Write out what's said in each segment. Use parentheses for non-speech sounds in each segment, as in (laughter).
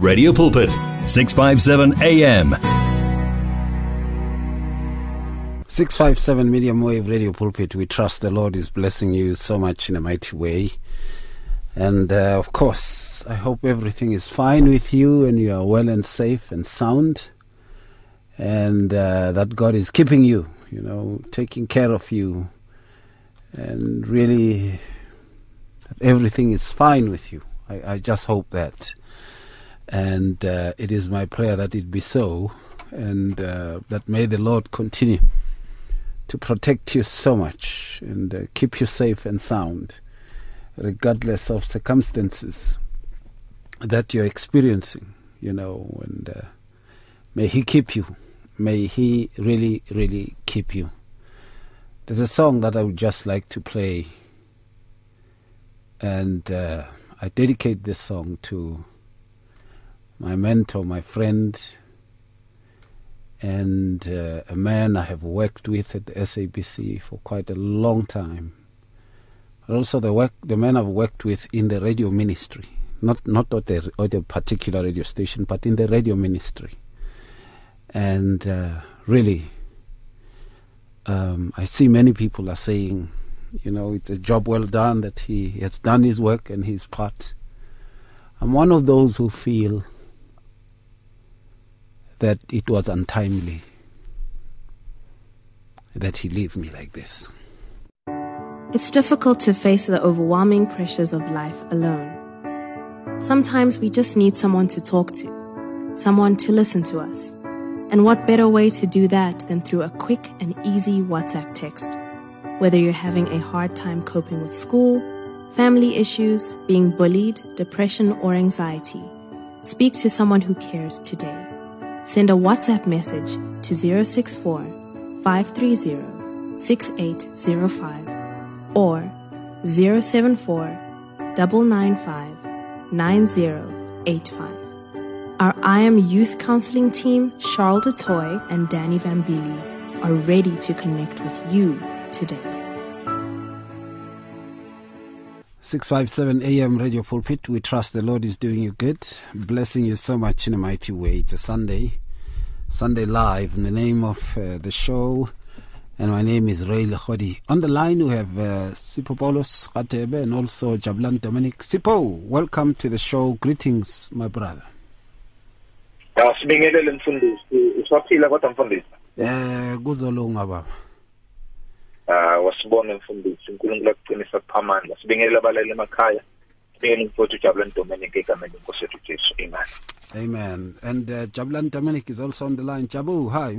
Radio Pulpit, 657 AM. 657 Medium Wave Radio Pulpit. We trust the Lord is blessing you so much in a mighty way. And uh, of course, I hope everything is fine with you and you are well and safe and sound. And uh, that God is keeping you, you know, taking care of you. And really, everything is fine with you. I, I just hope that. And uh, it is my prayer that it be so, and uh, that may the Lord continue to protect you so much and uh, keep you safe and sound, regardless of circumstances that you're experiencing, you know, and uh, may He keep you. May He really, really keep you. There's a song that I would just like to play, and uh, I dedicate this song to my mentor, my friend, and uh, a man I have worked with at the SABC for quite a long time. But also the work, the man I've worked with in the radio ministry, not not at a, at a particular radio station, but in the radio ministry. And uh, really, um, I see many people are saying, you know, it's a job well done that he has done his work and his part. I'm one of those who feel that it was untimely that he leave me like this. It's difficult to face the overwhelming pressures of life alone. Sometimes we just need someone to talk to, someone to listen to us. And what better way to do that than through a quick and easy WhatsApp text? Whether you're having a hard time coping with school, family issues, being bullied, depression, or anxiety, speak to someone who cares today. Send a WhatsApp message to 064 530 6805 or 074 995 9085. Our I Am Youth Counseling team, Charles DeToy and Danny Vambili, are ready to connect with you today. 657 AM Radio Pulpit. We trust the Lord is doing you good, blessing you so much in a mighty way. It's a Sunday, Sunday Live in the name of uh, the show. And my name is Ray Legodi. On the line, we have uh, Sipho Paulos Khatebe and also Jabulani Dominic. Sipho, welcome to the show. Greetings, my brother. Sibingelele mfundisi. Usaphila kodwa mfundisi. Eh kuzolunga baba. Ah wasibona mfundisi. uNkulunkulu akuqinisa kuphamandla. Sibingelele abalali emakhaya. Sibingelele mfowethu uJabulani Dominic egameni lenkosi yethu Amen. Amen. And uh, Jabulani Dominic is also on the line. Jabu, hi.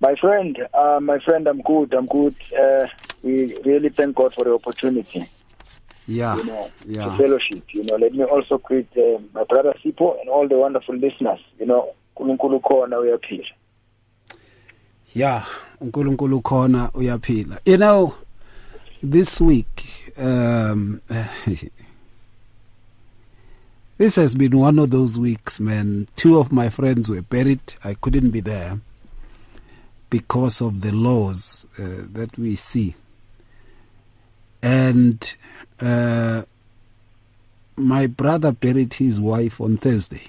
My friend, uh, my friend, I'm good. I'm good. Uh, we really thank God for the opportunity, Yeah. you know, yeah. to fellowship. You know, let me also greet uh, my brother Sipho and all the wonderful listeners. You know, Kulunkulu khona uyaphila. Yeah, uNkulunkulu khona uyaphila. You know, this week um (laughs) This has been one of those weeks, man. Two of my friends were buried. I couldn't be there because of the laws uh, that we see. And uh, my brother buried his wife on Thursday.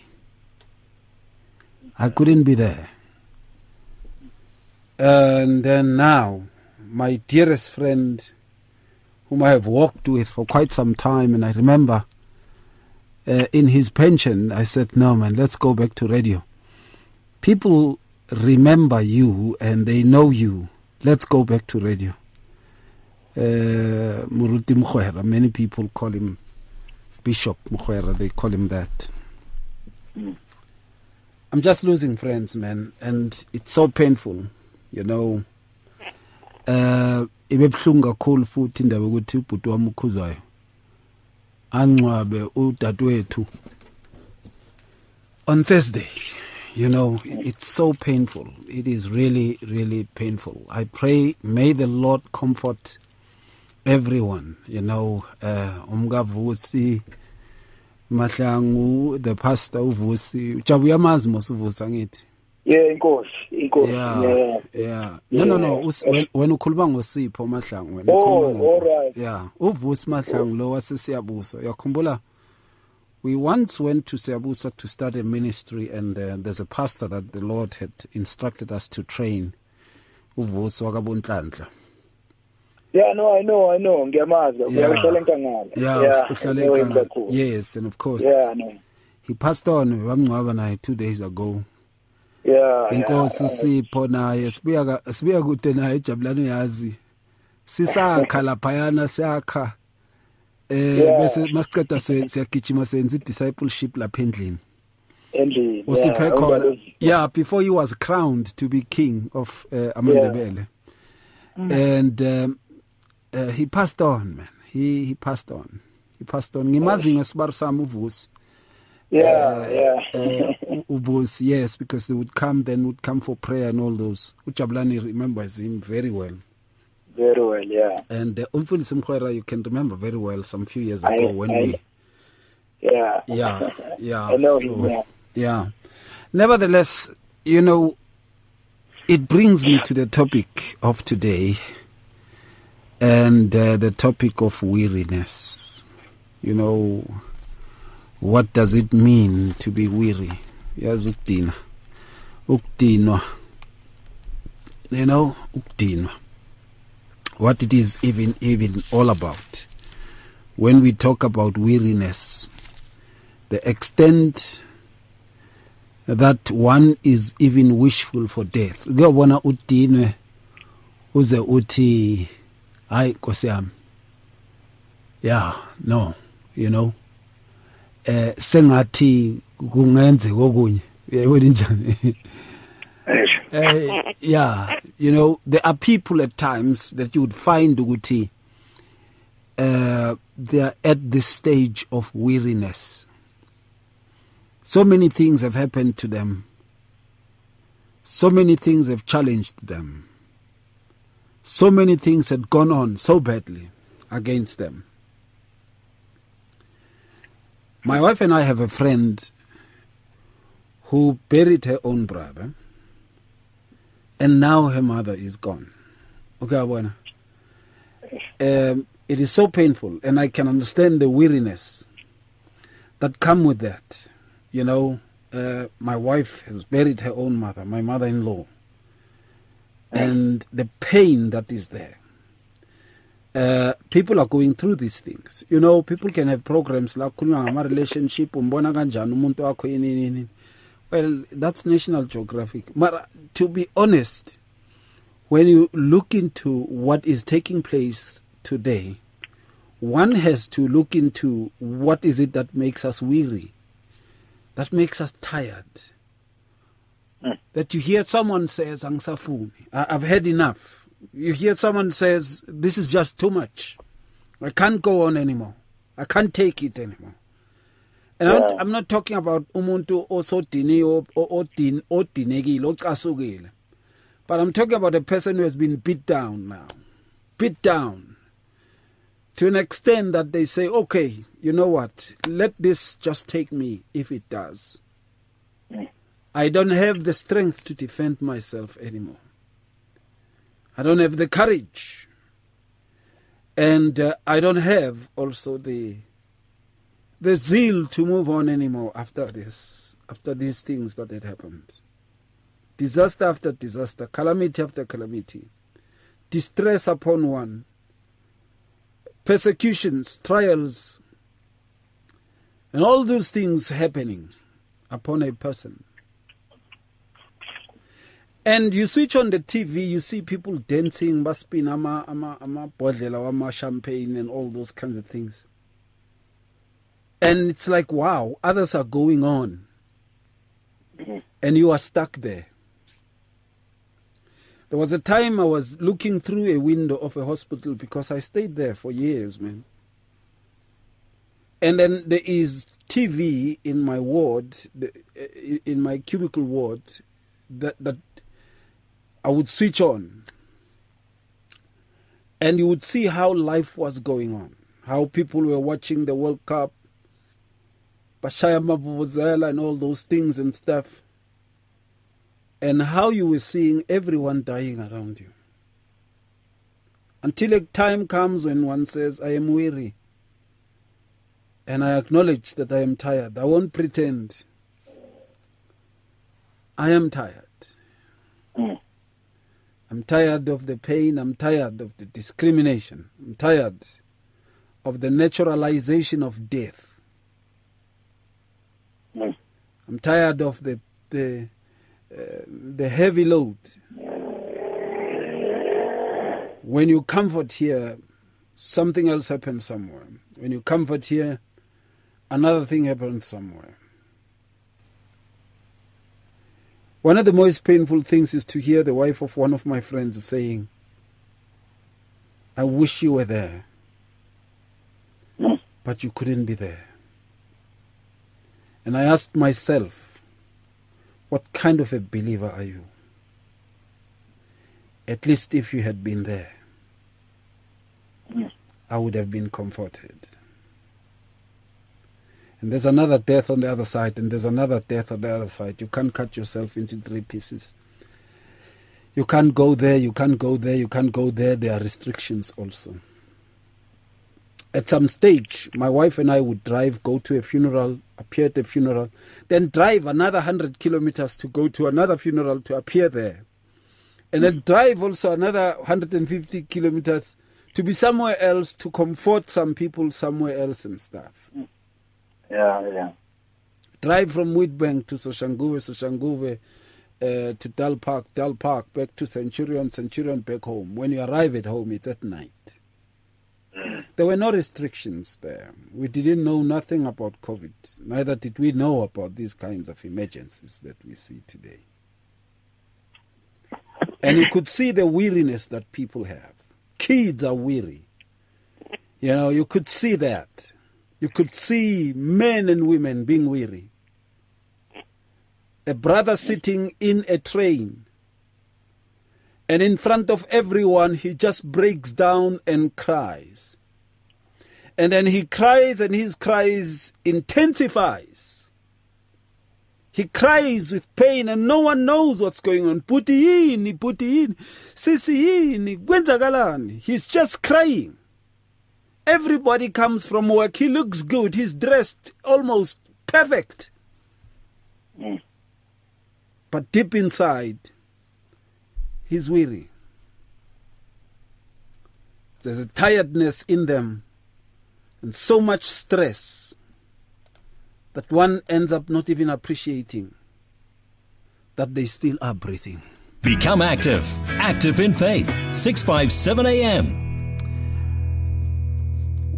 I couldn't be there. And then now, my dearest friend, whom I have walked with for quite some time, and I remember uh, in his pension, I said, No, man, let's go back to radio. People remember you and they know you. Let's go back to radio. Uh, Muruti Mukhwera, many people call him Bishop Mukhwera, they call him that. I'm just losing friends, man, and it's so painful, you know. Uh, ibebuhlungu kakhulu futhi indaba ukuthi ubhuti wami ukhuzayo angcwabe udadewethu on Thursday. You know, it's so painful. It is really, really painful. I pray, may the Lord comfort everyone. You know, uh, umkavusi mahlangu the pastor uvusi jabu uyamazi mos uvusi angithi Yeah, inkosi, inkosi. yeah Yeah. yeah no no no Yeah. us- wen- wena ukhuluma ngosipho mahlangu wena Oh, ukhuluma yeah uvusi mahlangu lo wasesiyabusa uyakhumbula We once went to Siyabuswa to start a ministry, and uh, there's a pastor that the Lord had instructed us to train, uvusi wakabonhlanhla. Yeah, no, I know, I know. Ngiyamazi. Uyahlala enkangala. Yeah, I uhlale know him ekhaya. kakhulu. Yes, and of course, Yeah, I know. he passed on. Bamngcwaba naye two days ago. Yeah. inkosi yeah. usipho naye sibuya ka- sibuya kude naye ejabulani uyazi. Sisakha (laughs) laphayana siyakha eh Yeah. bese masiceda se- siyagijima senza i-discipleship lapha endlini. Endlini. usiphe yeah, khona. Uzalo- yeah before he was crowned to be king of uh, amandebele. And um, uh, he passed on man. He he passed on. He passed on. Ngimazi ngesibaru sami uvusi. Yeah, yeah. uh, Ubus, yes, because they would come, then would come for prayer and all those. Ujabulani remembers him very well. Very well, yeah. And uh, Umfundisi Mkhwera, you can remember very well some few years I- ago when I- we, Yeah. yeah, yeah, (laughs) I so, him, yeah. yeah. Nevertheless, you know, it brings me to the topic of today, and uh, the topic of weariness. You know, what does it mean to be weary? Yazi ukudinwa. Ukudinwa. You know, ukudinwa. What it is even even all about. When we talk about weariness, the extent that one is even wishful for death. Kuyabona udinwe uze uthi hayi Nkosi yami. Yeah, no, you know. Eh sengathi kungenze kokunye. Uyayibona njani? uh, yeah, you know, there are people at times that you would find ukuthi uh, they are at this stage of weariness. So many things have happened to them. So many things have challenged them. So many things had gone on so badly against them. My wife and I have a friend who buried her own brother, and now her mother is gone. Okay, Abona. Um, it is so painful, and I can understand the weariness that come with that. You know, uh, my wife has buried her own mother, my mother-in-law, and the pain that is there. Uh, people are going through these things. You know, people can have programs like kukhulunywa ngama relationship umbona kanjani umuntu wakho yini. Well, that's National Geographic. But to be honest, when you look into what is taking place today, one has to look into what is it that makes us weary, that makes us tired. That you hear someone says, "Angisafuni, I've had enough." You hear someone says, "This is just too much. I can't go on anymore. I can't take it anymore." And I'm, Yeah. I'm not talking about umuntu osodini o- o- odin odinekile ocasukile. But I'm talking about a person who has been beat down now. Beat down to an extent that they say, okay, you know what? Let this just take me if it does. Mm. I don't have the strength to defend myself anymore. I don't have the courage. And uh, I don't have also the the zeal to move on anymore after this, after these things that had happened. Disaster after disaster, calamity after calamity, distress upon one, persecutions, trials, and all those things happening upon a person. And you switch on the TV, you see people dancing, baspin ama ama ama bodlela wama champagne and all those kinds of things. And it's like, wow, others are going on. Mm-hmm. And you are stuck there. There was a time I was looking through a window of a hospital because I stayed there for years, man. And then there is TV in my ward, in my cubicle ward, that, that I would switch on. And you would see how life was going on, how people were watching the World Cup, Bashaya Mabuzela and all those things and stuff, and how you were seeing everyone dying around you. Until a time comes when one says, I am weary. And I acknowledge that I am tired. I won't pretend. I am tired. Mm. I'm tired of the pain. I'm tired of the discrimination. I'm tired of the naturalization of death. I'm tired of the the uh, the heavy load. When you comfort here, something else happens somewhere. When you comfort here, another thing happens somewhere. One of the most painful things is to hear the wife of one of my friends saying, I wish you were there, but you couldn't be there. And I asked myself, what kind of a believer are you? At least if you had been there. I would have been comforted. And there's another death on the other side, and there's another death on the other side. You can't cut yourself into three pieces. You can't go there, you can't go there, you can't go there. There are restrictions also. At some stage, my wife and I would drive, go to a funeral, appear at the funeral, then drive another 100 kilometers to go to another funeral to appear there. And then drive also another 150 kilometers to be somewhere else to comfort some people somewhere else and stuff. Yeah, yeah. Drive from Witbank to Soshanguve, Soshanguve uh, to Dal Park, Dal Park, back to Centurion, Centurion, back home. When you arrive at home, it's at night. There were no restrictions there. We didn't know nothing about COVID. Neither did we know about these kinds of emergencies that we see today. And you could see the weariness that people have. Kids are weary. You know, you could see that. You could see men and women being weary. A brother sitting in a train, and in front of everyone, he just breaks down and cries. And then he cries, and his cries intensifies. He cries with pain, and no one knows what's going on. Puti yini, puti yini, sisi kwenzakalani. He's just crying. Everybody comes from work. He looks good. He's dressed almost perfect. Mm. But deep inside, he's weary. There's a tiredness in them and so much stress that one ends up not even appreciating that they still are breathing. Become active. Active in Faith. 657 AM.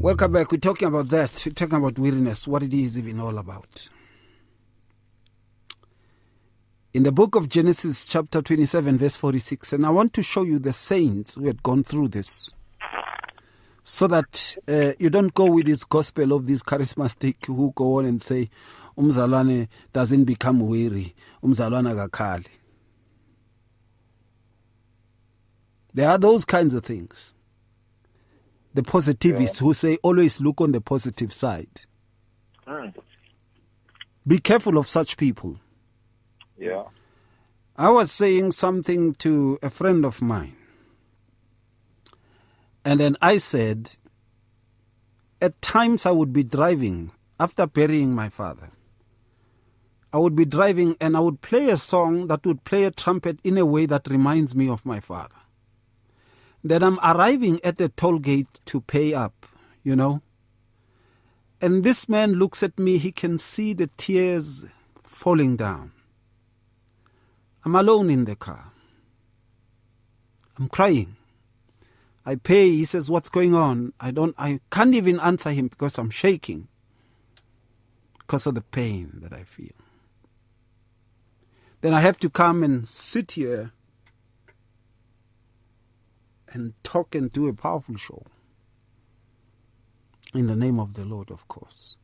Welcome back. We're talking about that. We're talking about weariness, what it is even all about. In the book of Genesis, chapter 27, verse 46, and I want to show you the saints who had gone through this so that uh, you don't go with this gospel of these charismatic who go on and say, Umzalwane doesn't become weary, Umzalwane akakhali. There are those kinds of things. The positivists who say always look on the positive side. Mm. Be careful of such people. Yeah. I was saying something to a friend of mine. And then I said, at times I would be driving after burying my father. I would be driving and I would play a song that would play a trumpet in a way that reminds me of my father. Then I'm arriving at the toll gate to pay up, you know. And this man looks at me, he can see the tears falling down. I'm alone in the car. I'm crying. I pay. He says, "What's going on?" I don't. I can't even answer him because I'm shaking because of the pain that I feel. Then I have to come and sit here and talk and do a powerful show in the name of the Lord, of course.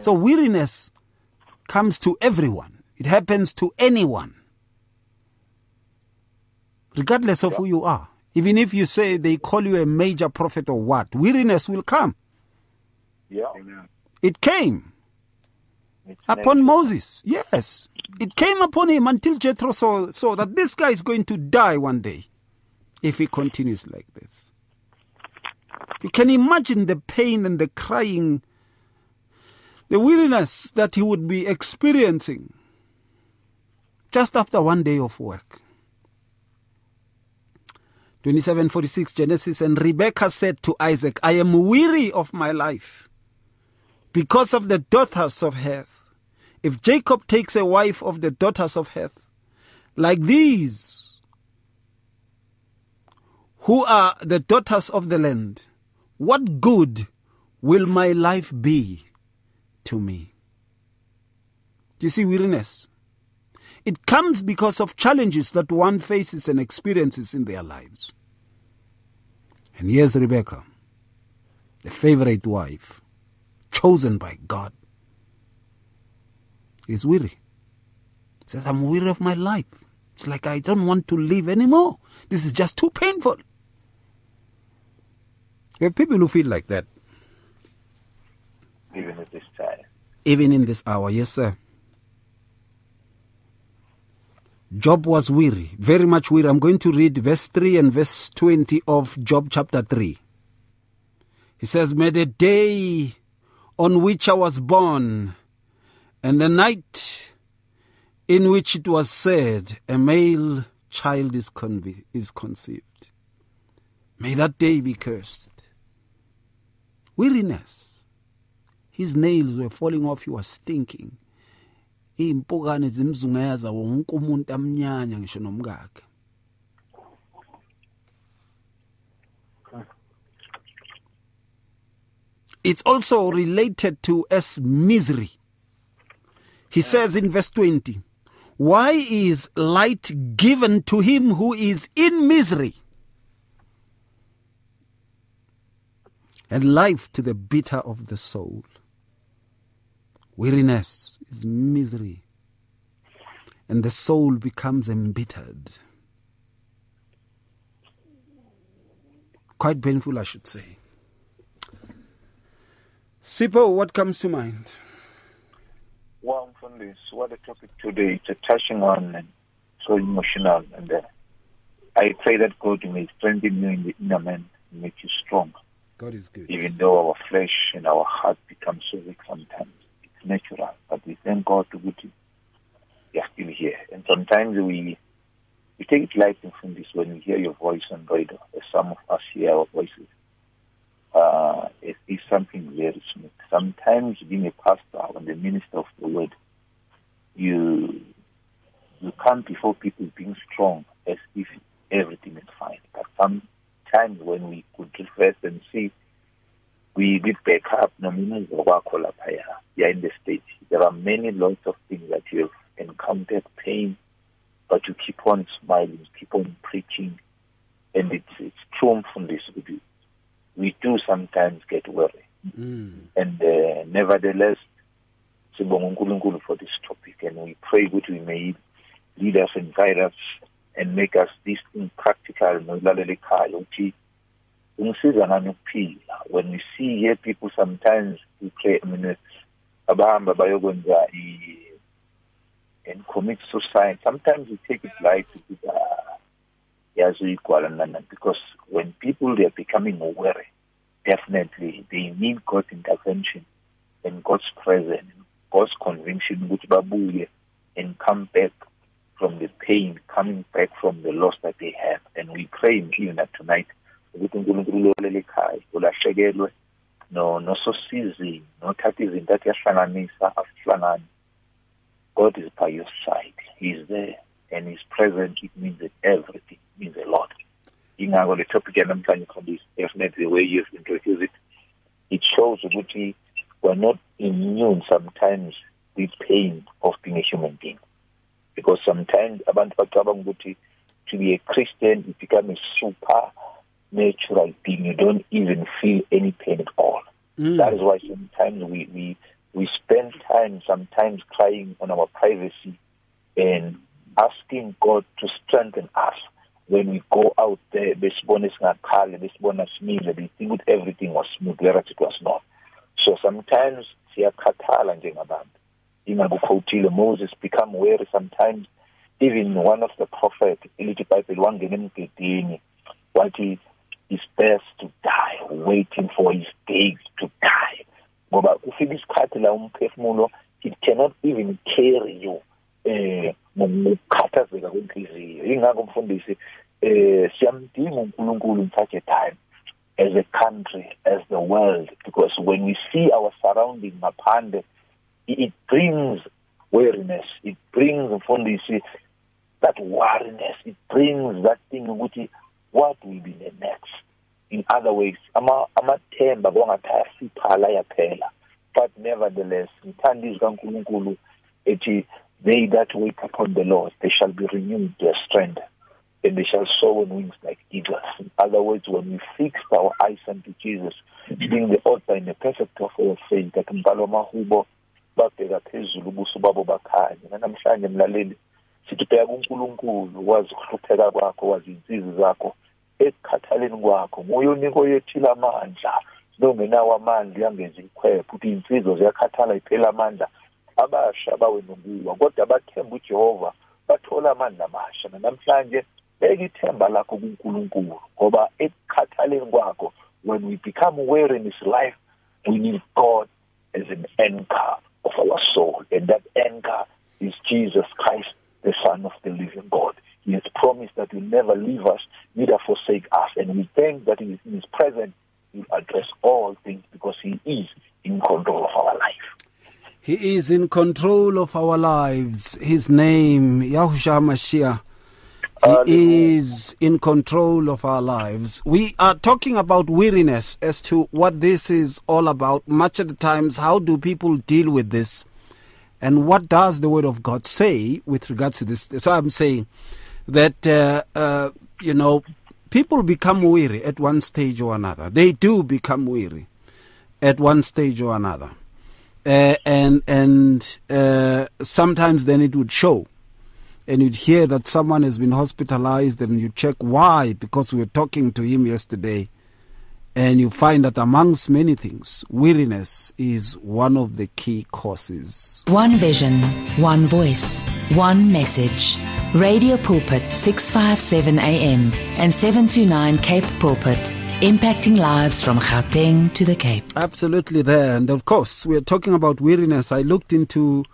So weariness comes to everyone. It happens to anyone, regardless of who you are. Even if you say they call you a major prophet or what, weariness will come. Yeah. It came It's upon. Moses. Yes. It came upon him until Jethro saw, saw that this guy is going to die one day if he continues like this. You can imagine the pain and the crying The weariness that he would be experiencing just after one day of work. 2746 Genesis and Rebekah said to Isaac, I am weary of my life because of the daughters of Heth. If Jacob takes a wife of the daughters of Heth, like these, who are the daughters of the land, what good will my life be to me? Do you see weariness? It comes because of challenges that one faces and experiences in their lives. And here's Rebecca, the favorite wife, chosen by God, is weary. Says, I'm weary of my life. It's like I don't want to live anymore. This is just too painful. There are people who feel like that. Even at this time. Even in this hour, yes, sir. Job was weary, very much weary. I'm going to read verse 3 and verse 20 of Job chapter 3. He says, May the day on which I was born and the night in which it was said, A male child is conceived. May that day be cursed. Weariness. His nails were falling off, he was stinking. iy'mpukane zimzungeza wonke umuntu amnyanya ngisho nomkakhe It's also related to as misery. He says in verse 20, Why is light given to him who is in misery? And life to the bitter of the soul. Weariness is misery, and the soul becomes embittered. Quite painful, I should say. Sipho, what comes to mind? Well, from this, what the topic today, it's a touching one and so emotional. And uh, I pray that God may strengthen you in the inner man make you strong. God is good. Even though our flesh and our heart become so weak sometimes it's natural, but we thank God to good we are still here. And sometimes we we take it lightly from this when we hear your voice on radio, as some of us hear our voices. Uh, it is something very smooth. Sometimes being a pastor and the minister of the word, you you come before people being strong as if everything is fine. But sometimes when we could reflect and see we we back up nominal wakho laphaya you're in the state there are many lots of things that you have encountered pain but you keep on smiling keep on preaching and it's it's true from this we we do sometimes get worried Mm. and uh, nevertheless sibonga uNkulunkulu for this topic and we pray that we may lead us and guide us and make us this impractical practical nolalela ekhaya ungisiza ngani ukuphila? When we see here people sometimes we pray I mean abahamba bayokwenza i and commit suicide. Sometimes we take it light ukuthi ah, yazi uyigwala nana because when people they are becoming aware definitely they need God's intervention and God's presence God's conviction ukuthi babuye and come back from the pain coming back from the loss that they have and we pray in that tonight ukuthi uNkulunkulu lolele ekhaya ulahlekelwe no nososizi nothatha izinto athi yahlanganisa asihlangani God is by your side. He is there and his presence it means that everything it means a lot. Ingako le topic yanamhlanje khomba definitely the way you've introduced it it shows ukuthi we're not immune sometimes with pain of being a human being sometimes abantu bacabanga ukuthi to be a Christian you become a super natural being you don't even feel any pain at all. Mm. that is why sometimes we we we spend time sometimes crying on our privacy and asking God to strengthen us. When we go out there This besibone singakhali besibona simile we think that everything was smooth whereas it was not. So sometimes siyakhathala njengabantu. Ingakukhotile Moses become weary sometimes even one of the prophet elithi Bible wangena emgedini wathi is best to die waiting for his days to die. Ngoba kufika isikhathi la umphefumulo it cannot even carry you eh ngokukhathazeka kwenhliziyo. Ingakho mfundisi eh siyamdinga uNkulunkulu in such a time as a country as the world because when we see our surrounding ngaphandle it brings weariness. It brings mfundisi that wariness, it brings that thing ukuthi what will be the next? In other ways amathemba kwangathi ayasiphala yaphela. But nevertheless ngithanda izwi kaNkulunkulu ethi they that wait upon the Lord they shall be renewed their strength and they shall soar on wings like eagles. In other words when we fix our eyes unto Jesus being the author and the perfect of our faith that umbhalo wamahubo babheka phezulu ubuso babo bakhanya. Namhlanje mlaleli sithi bheka kuNkulunkulu wazi ukuhlupheka kwakho wazi insizwe zakho ekukhathaleni kwakho. Nguye oniko yethila amandla. Sinongenawo amandla uyangeza ikhwepha ukuthi insizwa ziyakhathala iphela amandla. Abasha bawe nokuwa kodwa abathemba uJehova bathola amandla amasha. Namhlanje beka ithemba lakho kuNkulunkulu ngoba ekukhathaleni kwakho when we become aware in this life we need God as an anchor of our soul and that anchor is Jesus Christ the son of the living God. He has promised that he will never leave us neither forsake us. And we thank that in his presence. He will address all things because he is in control of our life. He is in control of our lives. His name Yahushua Mashiach. He is in control of our lives. We are talking about weariness as to what this is all about. Much of the times, how do people deal with this? And what does the Word of God say with regards to this? So I'm saying that, uh, uh, you know, people become weary at one stage or another. They do become weary at one stage or another. Uh, and and uh, sometimes then it would show and you'd hear that someone has been hospitalized and you check why because we were talking to him yesterday and you find that amongst many things weariness is one of the key causes. One vision one voice one message. Radio pulpit 657 am and 729 cape pulpit impacting lives from Gauteng to the Cape. Absolutely there. And of course we are talking about weariness. I looked into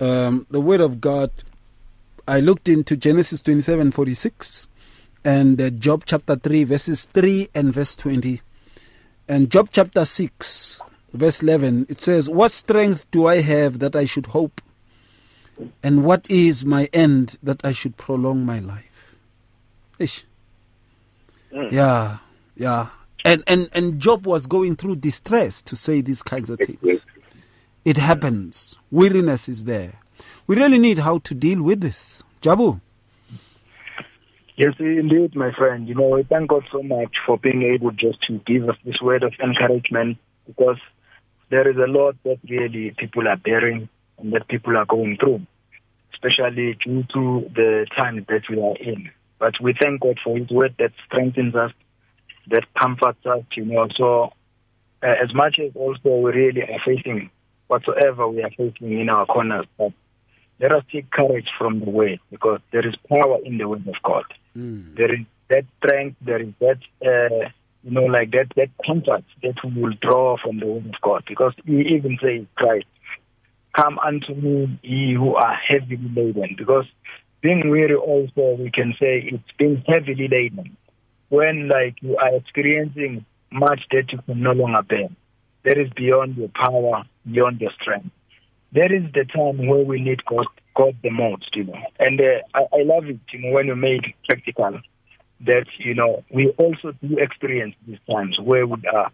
um, the word of god. I looked into Genesis 27:46 and uh, Job chapter 3 verses 3 and verse 20. And Job chapter 6 verse 11 it says, "What strength do I have that I should hope? And what is my end that I should prolong my life?" Ish. Mm. Yeah. Yeah. And and and Job was going through distress to say these kinds of things. It happens. Weariness is there. We really need how to deal with this. Jabu. Yes, indeed, my friend. You know, we thank God so much for being able just to give us this word of encouragement because there is a lot that really people are bearing and that people are going through, especially due to the time that we are in. But we thank God for His word that strengthens us, that comforts us, you know. So, uh, as much as also we really are facing whatsoever we are facing in our corners, but let us take courage from the word because there is power in the word of God. Mm. There is that strength, there is that, uh, you know, like that, that comfort that we will draw from the word of God because he even says, Christ, come unto me, ye who are heavily laden. Because being weary also, we can say it's being heavily laden. When like you are experiencing much that you can no longer bear, that is beyond your power, beyond your strength that is the time where we need God, God the most, you know. And uh, I, I love it, you know, when you made practical, that, you know, we also do experience these times where we are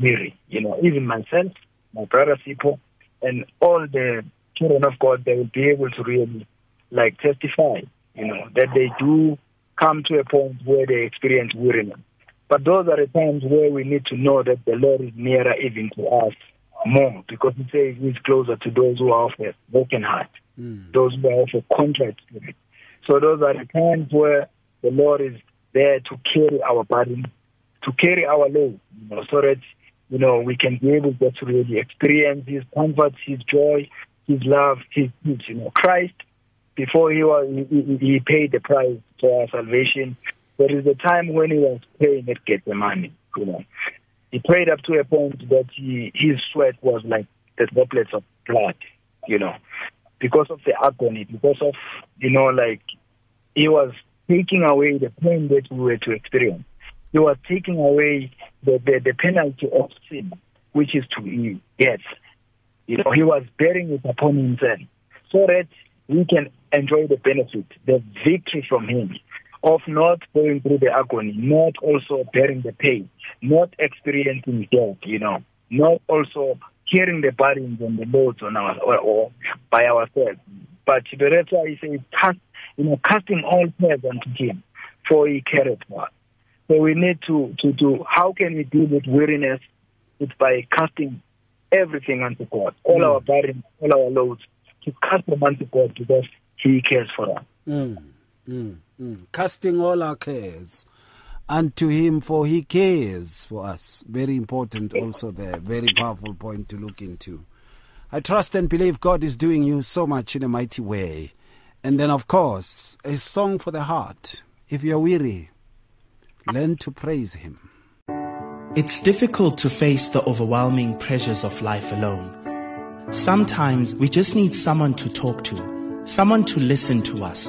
weary, you know, even myself, my brother people, and all the children of God, they will be able to really, like, testify, you know, that they do come to a point where they experience weariness. But those are the times where we need to know that the Lord is nearer even to us more because he says he's closer to those who are of a broken heart, mm. those who are of a contrite spirit. So those are the times where the Lord is there to carry our burden, to carry our load, you know, so that you know we can be able to really experience His comfort, His joy, His love, His peace. You know, Christ before He was He, he paid the price for our salvation. There is a time when He was praying at Gethsemane, you know, he prayed up to a point that he, his sweat was like the droplets of blood, you know, because of the agony, because of, you know, like he was taking away the pain that we were to experience. He was taking away the, the, the penalty of sin, which is to death. You know, he was bearing it upon himself so that we can enjoy the benefit, the victory from him of not going through the agony, not also bearing the pain, not experiencing death, you know, not also carrying the burdens and the loads on our or, or by ourselves. But the why he says, cast, you know, casting all cares unto him, for he careth for us. So we need to, to do, how can we deal with weariness? It's by casting everything unto God, all mm. our burdens, all our loads, to cast them unto God because he cares for us. Mm. Mm. Mm. Casting all our cares unto him, for he cares for us. Very important, also, there. Very powerful point to look into. I trust and believe God is doing you so much in a mighty way. And then, of course, a song for the heart. If you're weary, learn to praise him. It's difficult to face the overwhelming pressures of life alone. Sometimes we just need someone to talk to, someone to listen to us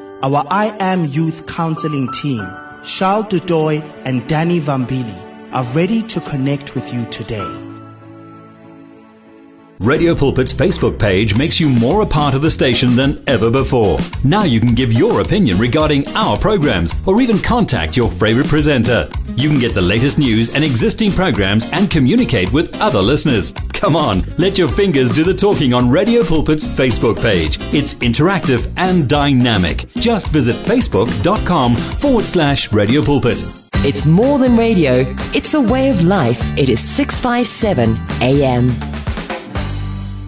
our I Am Youth Counseling team, Charles Dudoy and Danny Vambili, are ready to connect with you today. Radio Pulpit's Facebook page makes you more a part of the station than ever before. Now you can give your opinion regarding our programs or even contact your favorite presenter. You can get the latest news and existing programs and communicate with other listeners. Come on, let your fingers do the talking on Radio Pulpit's Facebook page. It's interactive and dynamic. Just visit facebook.com forward slash Radio Pulpit. It's more than radio, it's a way of life. It is 657 AM.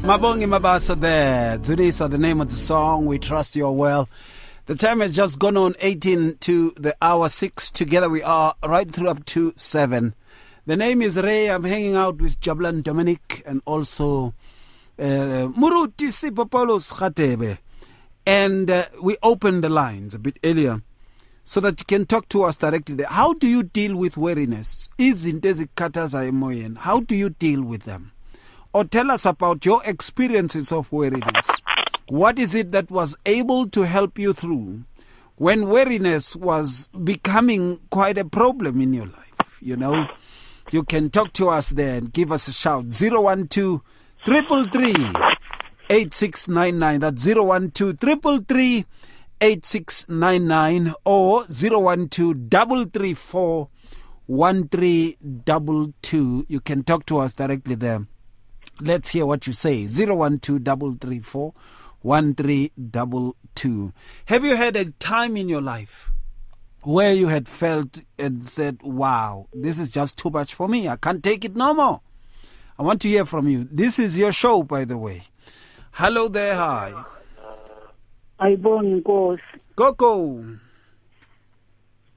Mabongi Mabasa there. Zunisa, the name of the song. We trust you're well. The time has just gone on 18 to the hour 6. Together we are right through up to 7. The name is Ray. I'm hanging out with Jabulani Dominic and also uh, Muruti Sipho Paulos Khatebe. And uh, we opened the lines a bit earlier so that you can talk to us directly. How do you deal with weariness? Izinto ezikhathaza emoyeni. How do you deal with them? Or tell us about your experiences of weariness. What is it that was able to help you through when weariness was becoming quite a problem in your life? You know, you can talk to us there and give us a shout. 012 8699. That's 012 8699 or 012 334 1322. You can talk to us directly there. Let's hear what you say. 012 1322. Have you had a time in your life where you had felt and said, wow, this is just too much for me. I can't take it no more. I want to hear from you. This is your show, by the way. Hello there. Hi. ayibonge nkosi Coco.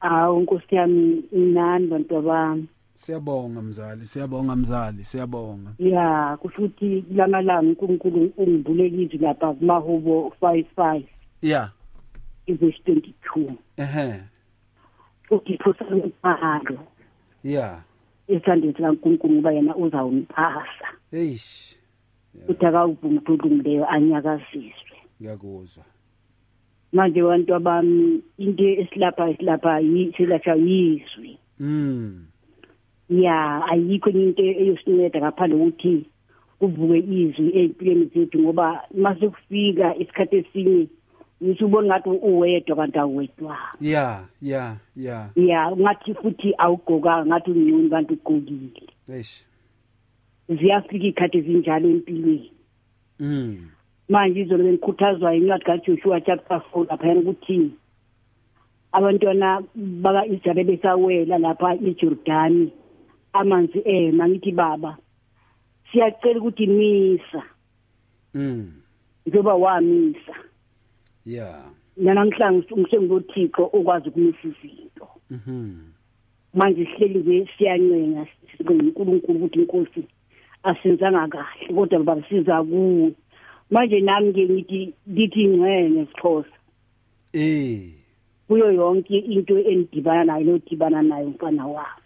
awu nkosi yami inani bantu bami Siyabonga mzali, siyabonga mzali, siyabonga. ya kusho ukuthi kulamalanga unkulunkulu ungivulele izwi lapha kumahubo 55 Yeah. ivesi 22 Uh-huh. uDipho samphalo Yeah. esandeni sikaNkulunkulu ngoba yena uzawuniphasa Eish. uthi akawuvuma ulungileyo anyakaziswe Ngiyakuzwa. manje bantu abami into esilapha esilapha silapha yizwi Mm. Ya ayikho enye into eyosinceda ngaphandle kokuthi kuvuke izwi ey'mpilweni zethu ngoba mase kufika isikhathi esinye ngisho ubona ngathi uwedwa kanti awedwa Yeah, yeah, yeah. ya ungathi futhi awugqokanga ngathi ungcuni kanti ugqokile Eish. ziyafika iy'khathi ezinjalo empilweni Mm. manje izolo bengikhuthazwa incwadi kajoshua chapter four laphayana ukuthi abantwana baka-israyeli besawela lapha ejordani amanzi ema ngithi baba. Siyacela ukuthi misa mm. Njengoba wamisa. Yeah namhlanje umsengothixo okwazi ukumisa izinto. Mhm. Manje sihleli nje siyancenga uNkulunkulu ukuthi inkosi asenzanga kahle kodwa babasiza kuwe. Manje nami ke ngithi ngithi ngene nesixhosa eh. Kuyo yonke into endibana nayo nodibana nayo mfana wami.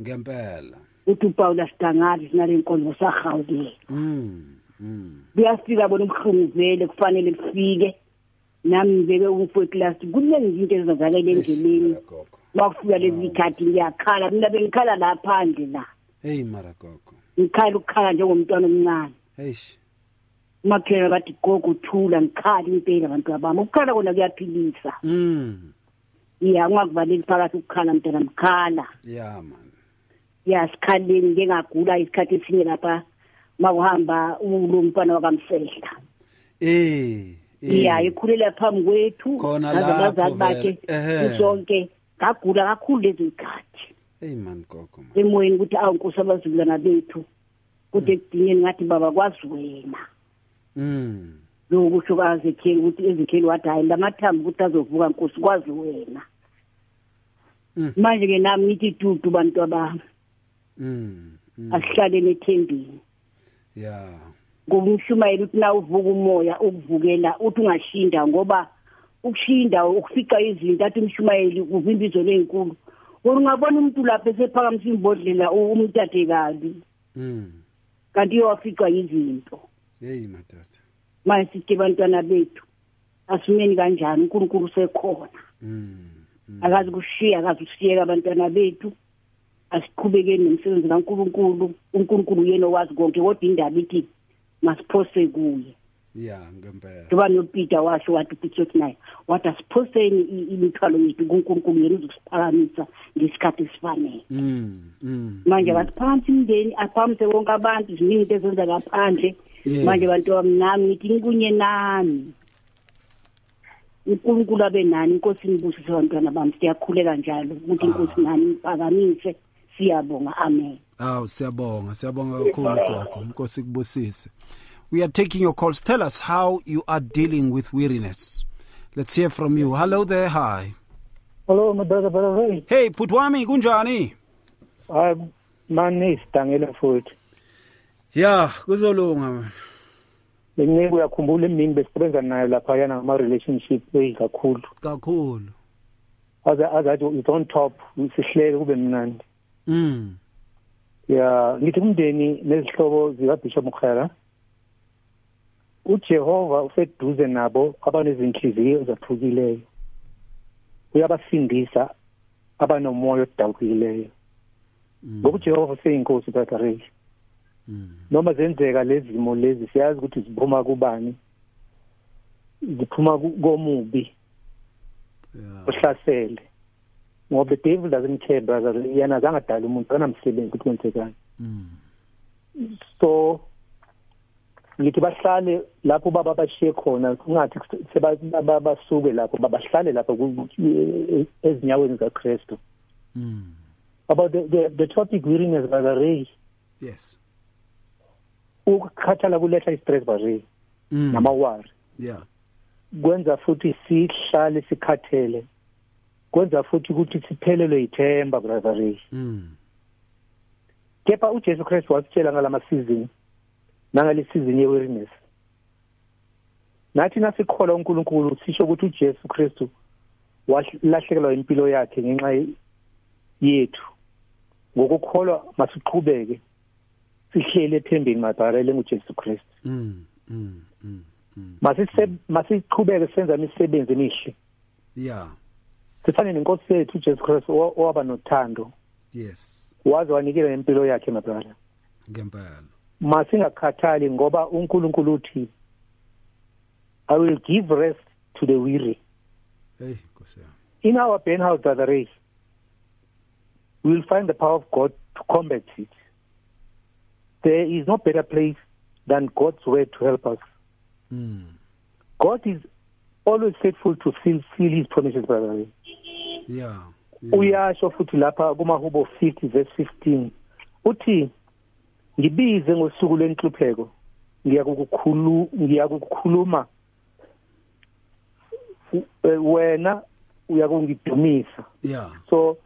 Ngempela. Uthi uPaulus Dangari sinalenkonzo sahawukela mm mm. Kuyafika bona ubuhlungu vele kufanele kufike. Nami ngibeke umfowethu last kuningi izinto ezenzakala endleleni. Makufika lezi khathi ngiyakhala. Mina bengikhala lapha phandle la. Hey maragogo. Ngikhala ukukhala njengomntwana omncane. Eish. Umakhelwane bathi gogo thula ngikhali impela abantu abami. Ukukhala kona kuyaphilisa. Mm. Ya ungakuvaleli phakathi ukukhala mntana mkhala. Yeah man. Ya sikhaleni ngengagula isikhathi esinye lapha makuhamba ulo mfana wakamsehla. Eh ya ikhulela phambi kwethu. Khona nazo lapho abazali bakhe vele, ehhe. kusonke ngagula kakhulu lezi zikhathi. Hey man gogo man. Emoyeni ukuthi awu nkosi abazulana bethu kuthi ekudingeni ngathi baba kwazi wena. Mm. Lokusho kazekheli ukuthi ezekheli wathi hayi lamathambo ukuthi azovuka nkosi kwazi wena. Mm. manje ke nami ngithi dudu bantu abami mm mm. asihlaleni ethembeni yeah ngoba umshumayeli uthi na uvuka umoya ukuvukela uthi ungashinda ngoba ukushinda ukufica izinto athi umshumayeli kuvimba izolo ezinkulu wona ungabona umuntu lapha esephakamisa imbodlela u- umtate kabi. Mm. Kanti uyowaficwa izinto. Hey madoda. Manje sithi bantwana bethu asimeni kanjani uNkulunkulu usekhona? Mm. Akazi kushiya akazi usiyeka abantwana bethu. Asiqhubekeni nomsebenzi kaNkulunkulu uNkulunkulu uyena owazi konke kodwa indaba ithi masiphose kuye. Yeah ngempela. Njengoba nopeter washo wathi upeter uthi naye wathi asiphoseni i- imithwalo yethu kunkulunkulu yena uzosiphakamisa ngesikhathi esifanele. Mm mm. Manje abasiphakamisa imindeni aphakamise bonke abantu ziningi into ezenza ngaphandle. Yes. manje bantu bami nami ngithi ngikunye nami unkulunkulu abe nani? Inkosi nibusise bantwana bami siyakhuleka njalo ukuthi inkosi nani iphakamise. Siyabonga. Amen. Aw siyabonga. Siyabonga kakhulu gogo. Inkosi kubusise we are taking your calls. Tell us how you are dealing with weariness. Let's hear from you. Hello there. Hi. Hello madodana brother. hey. Phutwami kunjani? Hayi mani sidangela futhi. yeah kuzolunga man. Lenceke uyakhumbula imini besisebenza nayo lapha yana ngama relationship wey kakhulu. kakhulu. Aza azathi it's on top sihleke kube mnandi. Mm Ya ngithi umndeni nezihlobo zika Bishop Mkhara. uJehova useduze nabo abanezinhliziyo ezaphukileyo. Uyabasindisa abanomoya odabukileyo. Ngoba uJehova useyinkosi brother Ray. noma zenzeka lezi zimo lezi siyazi ukuthi ziphuma kubani ziphuma komubi ohlasele ngoba the devil doesn't care brother yena azange adala umuntu anamsebenzi ukuthi kwenzekani. So ngithi bahlale lapho baba bashiye khona kungathi seba- baba- basuke lapho babahlale lapho ezinyaweni zakaKristu about the, the, the topic weariness brother Ray. Yes. Ukukhathala kuletha istress barre Mm. namawari. Yeah. Kwenza futhi sihlale sikhathele. Kwenza futhi ukuthi siphelelwe ithemba brother Ray mm. Kepha uJesu Christ wasitshela ngalama season nangale season ye weariness nathi nasikholwa uNkulunkulu sisho ukuthi uJesu Christ walahlekelwa impilo yakhe ngenxa ye- yethu. Ngokukholwa masiqhubeke sihlele ethembeni mabarele nguJesu Christ. Mm mm mm masise masiqhubeke senza imisebenzi emihle. Yeah. Sifane nenkosi yethu uJesu Christ owa- owaba nothando. Yes. Waze wanikela impilo yakhe mabrother ngempela masingakhathali ngoba uNkulunkulu uthi I will give rest to the weary. Hey nkosi yami. In our pain house brother Ray we will find the power of God to combat it. There is no better place than God's word to help us. Mm God is always faithful to fulfill his promises brother. Ray yeah. Uyasho futhi lapha kumahubo 50 verse 15 uthi ngibize ngosuku lenhlupheko ngiyakukhulu ngiyakukhuluma wena uyakungidumisa. Yeah. So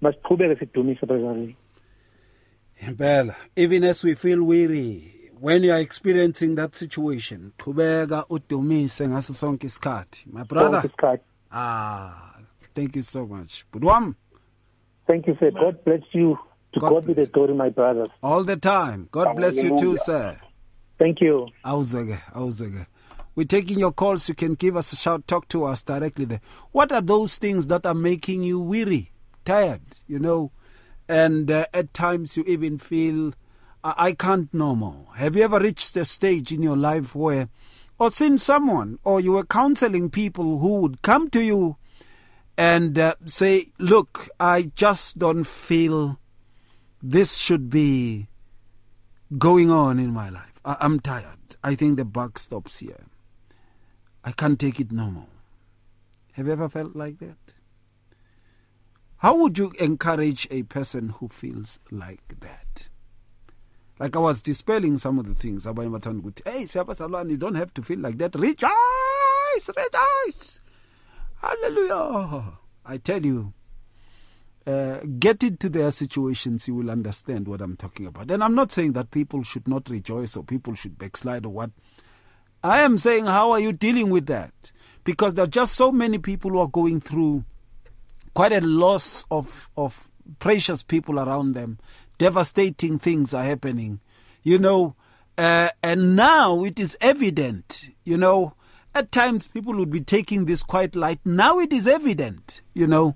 masiqhubeke sidumisa brother. Impela even as we feel weary when you are experiencing that situation qhubeka udumise ngaso sonke isikhathi. My brother. ah thank you so much. Budwam. Thank you sir. God bless you. To god, god be the glory my brothers. All the time. God bless you too sir. Thank you. Awuzeke awuzeke. We're taking your calls. You can give us a shout talk to us directly there. What are those things that are making you weary tired you know? And uh, at times you even feel I can't no more. Have you ever reached a stage in your life where, or seen someone, or you were counseling people who would come to you and uh, say, Look, I just don't feel this should be going on in my life. I- I'm tired. I think the buck stops here. I can't take it no more. Have you ever felt like that? How would you encourage a person who feels like that? Like I was dispelling some of the things. Hey, you don't have to feel like that. Rejoice, rejoice. Hallelujah. I tell you, uh, get into their situations, you will understand what I'm talking about. And I'm not saying that people should not rejoice or people should backslide or what. I am saying, how are you dealing with that? Because there are just so many people who are going through quite a loss of, of precious people around them. Devastating things are happening, you know. Uh, and now it is evident, you know. At times people would be taking this quite light. Now it is evident, you know,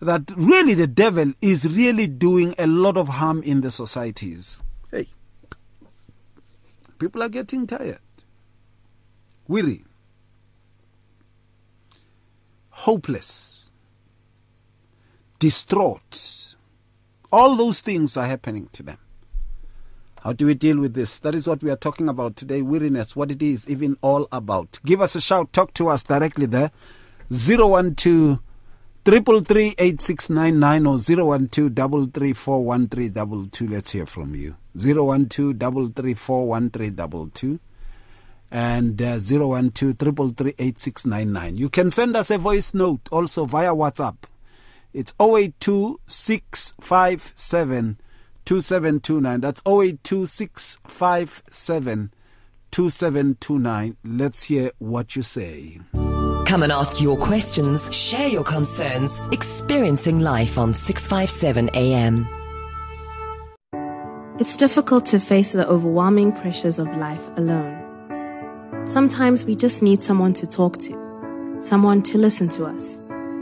that really the devil is really doing a lot of harm in the societies. Hey, people are getting tired, weary, hopeless distraught. All those things are happening to them. How do we deal with this? That is what we are talking about today. Weariness, what it is even all about. Give us a shout. Talk to us directly there. 012 333 8699 or 012 Let's hear from you. 012 334 and uh, 012 333 You can send us a voice note also via WhatsApp it's 082657 2729. That's 082657 2729. Let's hear what you say. Come and ask your questions, share your concerns, experiencing life on 657 AM. It's difficult to face the overwhelming pressures of life alone. Sometimes we just need someone to talk to, someone to listen to us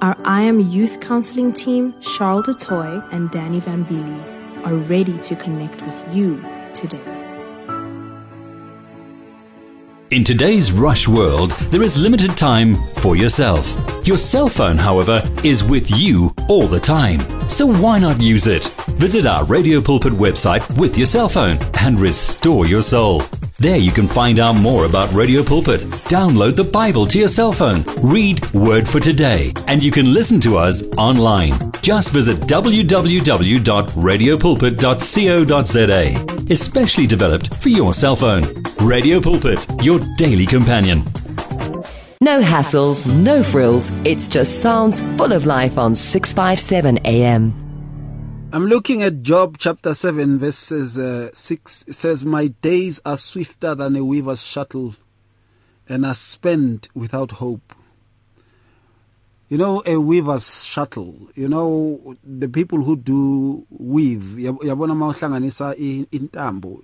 Our I Am Youth Counseling team, Charles DeToy and Danny Van are ready to connect with you today. In today's rush world, there is limited time for yourself. Your cell phone, however, is with you all the time. So why not use it? Visit our Radio Pulpit website with your cell phone and restore your soul. There you can find out more about Radio Pulpit. Download the Bible to your cell phone, read Word for Today, and you can listen to us online. Just visit www.radiopulpit.co.za, especially developed for your cell phone. Radio Pulpit, your daily companion. No hassles, no frills. It's just sounds full of life on 657 AM. I'm looking at Job chapter 7, verses uh, 6. It says, My days are swifter than a weaver's shuttle, and are spent without hope. You know, a weaver's shuttle, you know, the people who do weave, yabona mawuhlanganisa intambo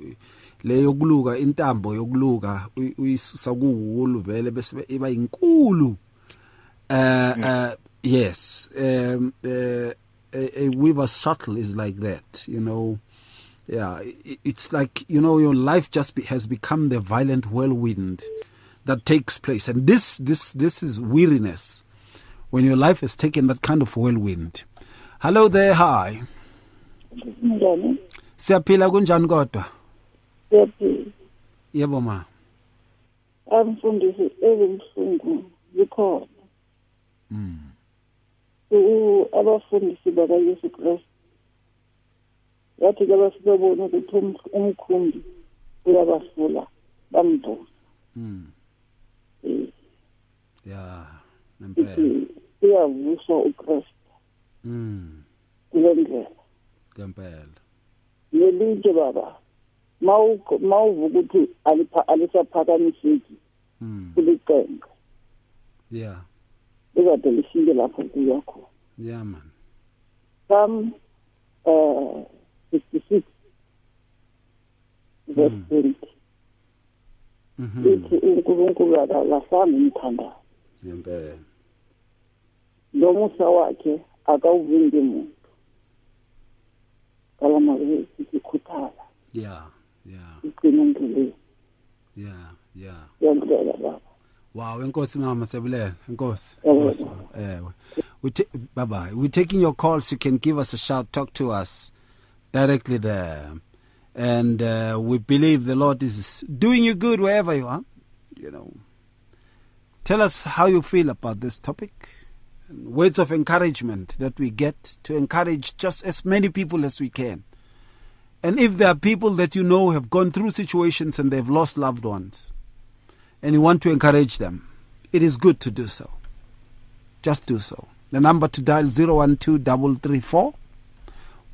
le yokuluka intambo yokuluka uyisusa kuwulu vele bese iba inkulu uh, uh, yes um, uh, a, a weaver's shuttle is like that, you know. Yeah, it's like you know your life just be, has become the violent whirlwind that takes place, and this this this is weariness when your life has taken that kind of whirlwind. Hello there, hi. njani Siyaphila kunjani kodwa? siyaphila Yebo ma. amfundisi ezibuhlungu zikhona Mm. abafundisi bakayesu kristu. Yathi-ke bafike bona ukuthi um, umkhumbi uyabasula bamvusa hmm. eh. ya nempela uyavuswa ukristu. Hmm. Kule ndlela ngempela. Nelitshe baba ma uvuka ukuthi alisaphakamiseki hmm. kulicenge ya. yeah. Likade lifike lapho kuya khona. Yeah man. Psalm uh, 66 verse 20 Mhm. ithi uNkulunkulu akalahlanga umthandazo Ngempela. lo musa wakhe akawuvimbi muntu. Kalamake sikhuthala ya ya igcina endleleni ya ya yandlela baba Wow, enkosi mama sebulela. Enkosi. Ewe. We ta- bye bye. We're taking your calls. You can give us a shout, talk to us directly there. And uh, we believe the Lord is doing you good wherever you are. You know. Tell us how you feel about this topic. Words of encouragement that we get to encourage just as many people as we can. And if there are people that you know have gone through situations and they've lost loved ones, and you want to encourage them, it is good to do so. Just do so. The number to dial 012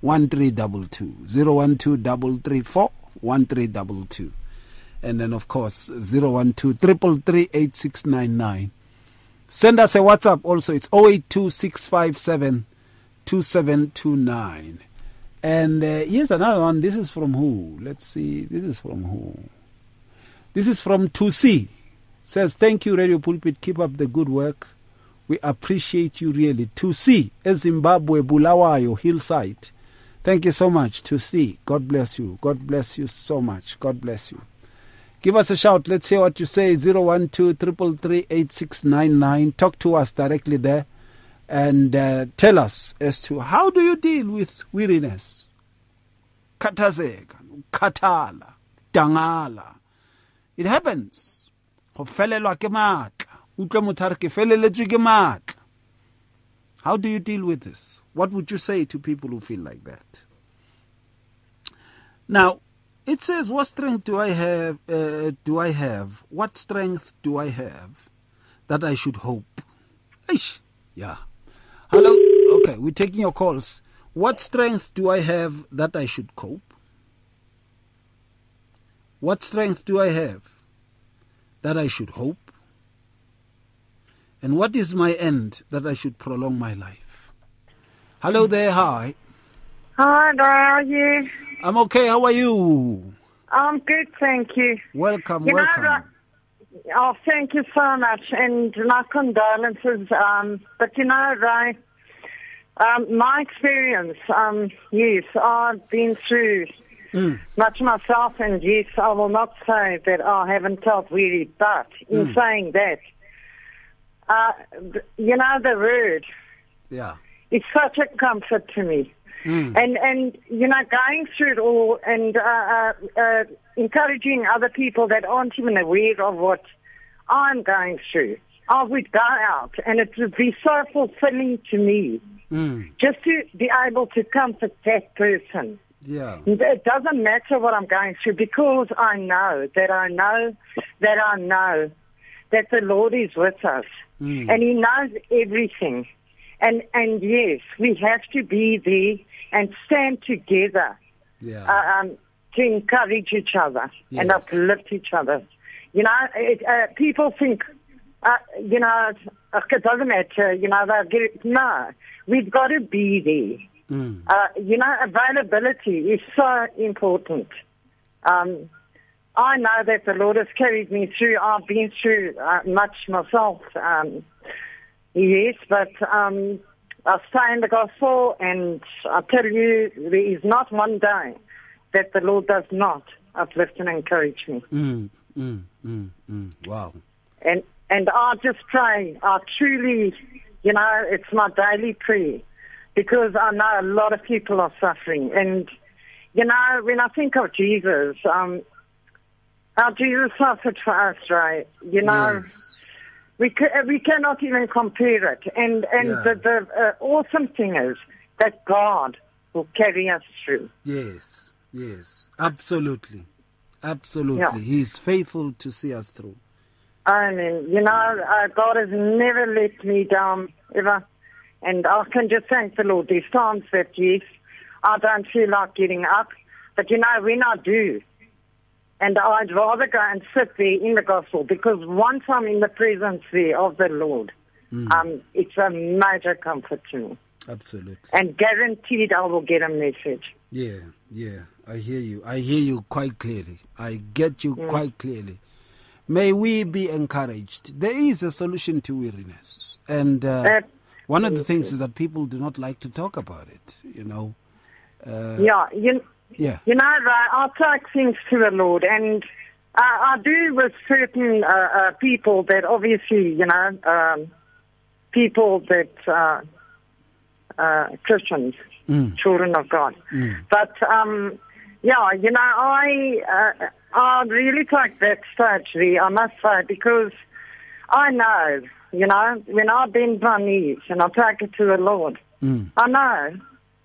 1322 012 1322 and then of course 012 333 Send us a WhatsApp also. It's 082657 2729. And uh, here's another one. This is from who? Let's see. This is from who? This is from 2C. Says, Thank you, Radio Pulpit. Keep up the good work. We appreciate you really. 2C, Zimbabwe, Bulawayo, Hillside. Thank you so much. To see. God bless you. God bless you so much. God bless you. Give us a shout. Let's hear what you say. 012 Talk to us directly there and uh, tell us as to how do you deal with weariness? Khathazeka, katala, dangala. It happens. Go felelwa ke matla. Utlwe motho a re ke feleletswe ke matla. How do you deal with this? What would you say to people who feel like that? Now, it says, "What strength do I have? Uh, do I have? What strength do I have that I should hope?" Eish, yeah. Hello. Okay, we're taking your calls. What strength do I have that I should cope? What strength do I have that I should hope? And what is my end that I should prolong my life? Hello there. Hi. Hi, how are you? I'm okay. How are you? I'm good, thank you. Welcome. You know, welcome. Ra- oh, thank you so much, and my condolences. Um, but you know, Ray, um, my experience, um, yes, I've been through Mm. much myself, and yes, I will not say that I haven't felt weary, but in Mm. saying that, uh, you know, the word Yeah. is such a comfort to me. Mm. And and you know, going through it all and uh, uh, uh, encouraging other people that aren't even aware of what I'm going through. I would go out, and it would be so fulfilling to me Mm. just to be able to comfort that person. Yeah. It doesn't matter what I'm going through because I know that I know that I know that the Lord is with us Mm. and He knows everything. And and yes, we have to be there and stand together Yeah. uh, um, to encourage each other and uplift each other. You know, it, uh, people think, uh, you know, it doesn't matter. You know, they'll get it. No, we've got to be there. Mm. Uh, you know, availability is so important. Um, I know that the Lord has carried me through. I've been through uh, much myself. Um, yes, but um, I stay in the gospel, and I tell you, there is not one day that the Lord does not uplift and encourage me. Mm, mm, mm, mm. Wow. And and I just pray, I truly, you know, it's my daily prayer because I know a lot of people are suffering. And, you know, when I think of Jesus, um, how Jesus suffered for us, right? You know, Yes. we ca- we cannot even compare it. And and Yeah. the, the uh, awesome thing is that God will carry us through. Yes. Yes. Absolutely. Absolutely. Yeah. He's faithful to see us through. I mean, you know, uh, God has never let me down ever, and I can just thank the Lord. There's times that yes, I don't feel like getting up, but you know, when I do, and I'd rather go and sit there in the gospel because once I'm in the presence there of the Lord, um, it's a major comfort to me, Absolutely. and guaranteed I will get a message. Yeah, yeah. I hear you. I hear you quite clearly. I get you Mm. quite clearly. May we be encouraged. There is a solution to weariness. And uh, one of the things is that people do not like to talk about it, you know. Uh, yeah, you, Yeah. You know, I take things to the Lord, and uh, I do with certain uh, uh, people that obviously, you know, um, people that uh, uh, Christians, Mm. children of God. Mm. But um, yeah, you know, I uh, I really take that stage there, I must say, because I know, you know, when I bend my knees and I take it to the Lord, Mm. I know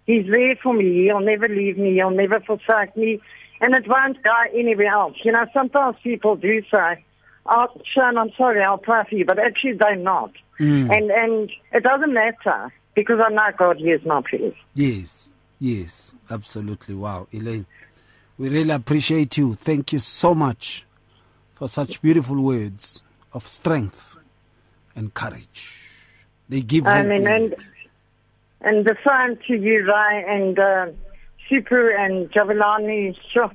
He's there for me. He'll never leave me. He'll never forsake me. And it won't go anywhere else. You know, sometimes people do say, oh, Sean, I'm sorry, I'll pray for you. But actually, they're not. Mm. And, and it doesn't matter because I know God hears my prayers. Yes, yes, absolutely. Wow, Elaine, we really appreciate you. Thank you so much for such beautiful words of strength and courage. They give I mean, and, and the same to you, Ray, and uh, Sipho and Jabulani. Sure.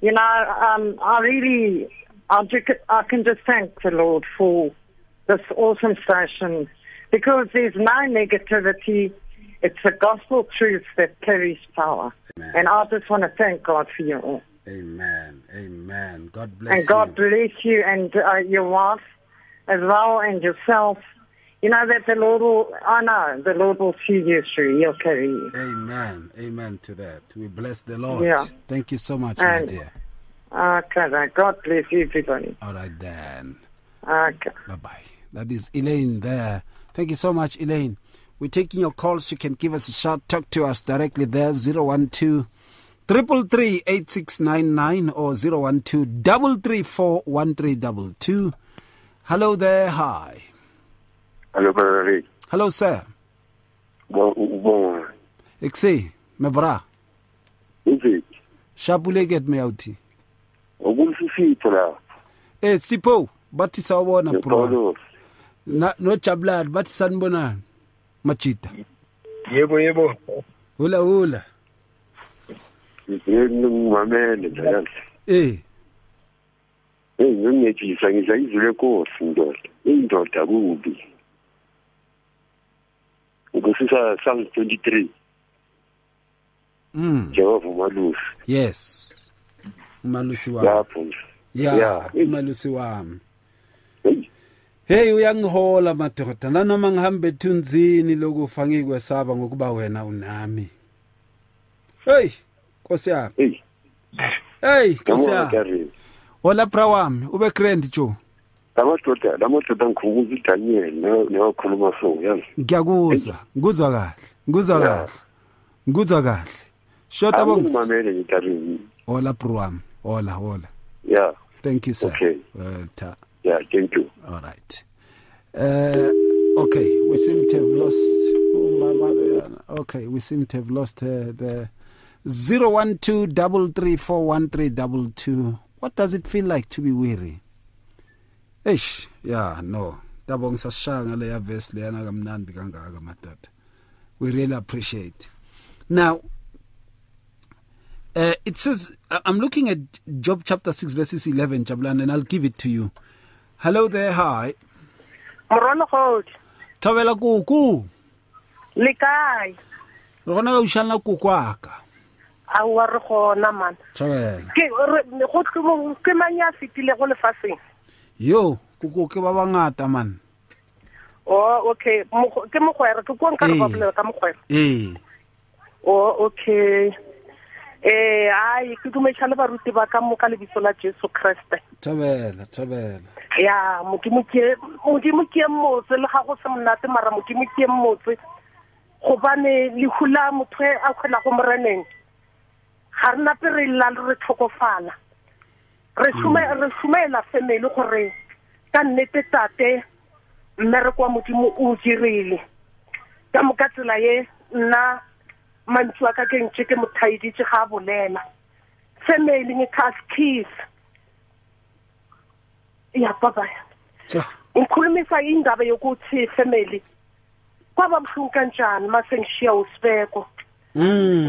You know, um, I really, I, can just thank the Lord for this awesome station because there's no negativity. It's the gospel truth that carries power. And I just want to thank God for you all. Amen, amen. God bless and God you. bless you and uh, your wife as well and yourself. You know that the Lord will, I know, the Lord will see you through. He'll carry you. Amen, amen to that. We bless the Lord. Yeah. Thank you so much, my dear. Okay, then. God bless you, everybody. All right, then. Okay. Bye bye. That is Elaine there. Thank you so much, Elaine. We're taking your calls. You can give us a shout. Talk to us directly there. 012 333 8699 or 012 334 1322. Hello there. Hi. Hello, Brother Rick. Hello, sir. Bon, bon. Exe, me bra. Uzi, Shapuleket me auti. ukumsisipho la. Eh, Sipho, bathi sawubona bro. Paulo. Na no Jabulani bathi sanibonani. Machita. Yebo, yebo. Hula hula. Ngizweni ngimamele nje. Eh, Hey, ngingejisa ngiza izwi lenkosi ndoda. Indoda kubi. Ngosisa Psalm 23, mm. Jehova umalusi. Yes. Umalusi wami. Lapho. Ya, Yeah. umalusi wami. Hey uyangihola madoda nanoma ngihambe ethunzini lokufa ngikwesaba ngokuba wena unami. Hey, Nkosi yami. Hey. Hey, Nkosi yami. olapra wami ube grand jo lamadoda lamadoda ngikhumbuza udaniel newakhuluma so yazi ngiyakuzwa. Ngikuzwa kahle. Ngikuzwa kahle. Ngikuzwa kahle. Shota bongumamele ngitarini ola pruam ola ola ya. Thank you sir. Okay. Well ta yeah thank you. All right. Uh okay. We seem to have lost okay. We seem to have lost uh, the 012 334 1322 what does it feel like to be weary? Eish, yeah, no. Dabo ngisashanga leya verse leyana kamnandi kangaka madoda. We really appreciate. Now, uh, it says, I'm looking at Job chapter 6, verses 11, Jablan, and I'll give it to you. Hello there, hi. Morono Gold, Thabela kuku. le kae? Re gona ka ushana a wa re gona mana. Ke go tlo- ke mang ya fetile go lefatsheng? Yo koko ke ba bangata man. O okay. Ke mogwera ke ko nka re ba Ee. bolela ka mogwera. Ee. O okay. Eh ai ke dumetsha le baruti ba ka moka lebitso la jesu kreste. Thabela thabela ya modimo ke modimo ke mmotse le ga go se monate mara modimo ke motse. Gobane lehu la motho e a kgwela go moreneng ga re nape re lla le re tlhokofala. Re re šomela family gore ka nnete tate mmereko wa modimo o dirile. Ka moka tsela ye nna mantšu a ka ke ntše ke mothaeditše ga a bolela. Family ngikhaskiss ya babaya ngikhulumisa indaba yokuthi family kwaba buhlungu kanjani mase ngishiya usibeko? Mm.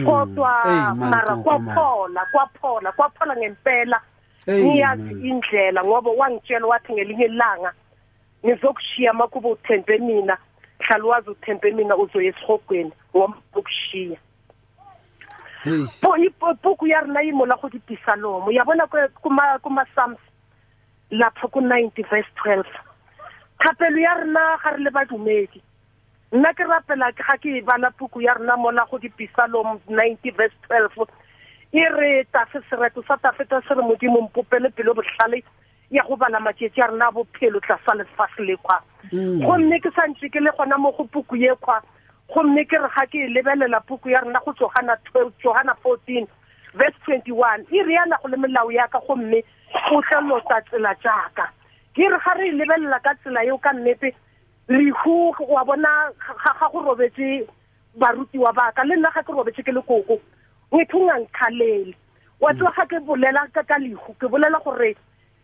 Kodwa Hey, man, mara kwaphola kwaphola kwaphola ngempela. Ngiyazi indlela ngoba wangitshela wathi ngelinye ilanga ngizokushiya makuba uthembe mina hlala wazi uthembe mina uzoya esihogweni ngoba ukushiya. Po- ipo- puku ya rina yi mola go dipisa lomo ya bona kwe- kuma kuma psalms lapho ku 90 verse 12 thapelo ya rena ga re le badumedi. Nna ke rapela ga ke bala puku ya rena mola go dipisalong 90 verse 12 e re tafe sereto sa tafeta se re modimo mpopele pelo botlhale ya go bala matšetši a rena bophelo tlasa lefase le kwa. Gomme ke santse ke le gona mo go puku ye kwa. Gomme ke re ga ke e lebelela puku ya rena go tsogana 12 johana 14 verse 21 e riana go le melao ya ka gomme go tlelotsa tsela jaaka ke re ga re e lebelela ka tsela eo ka nnete lehu wa bona ga go robetse barutiwa baka. Le nna ga ke robetse ke le koko. Ngwetho nga nkhalele wa tswa ga ke bolela ka ka lehu ke bolela gore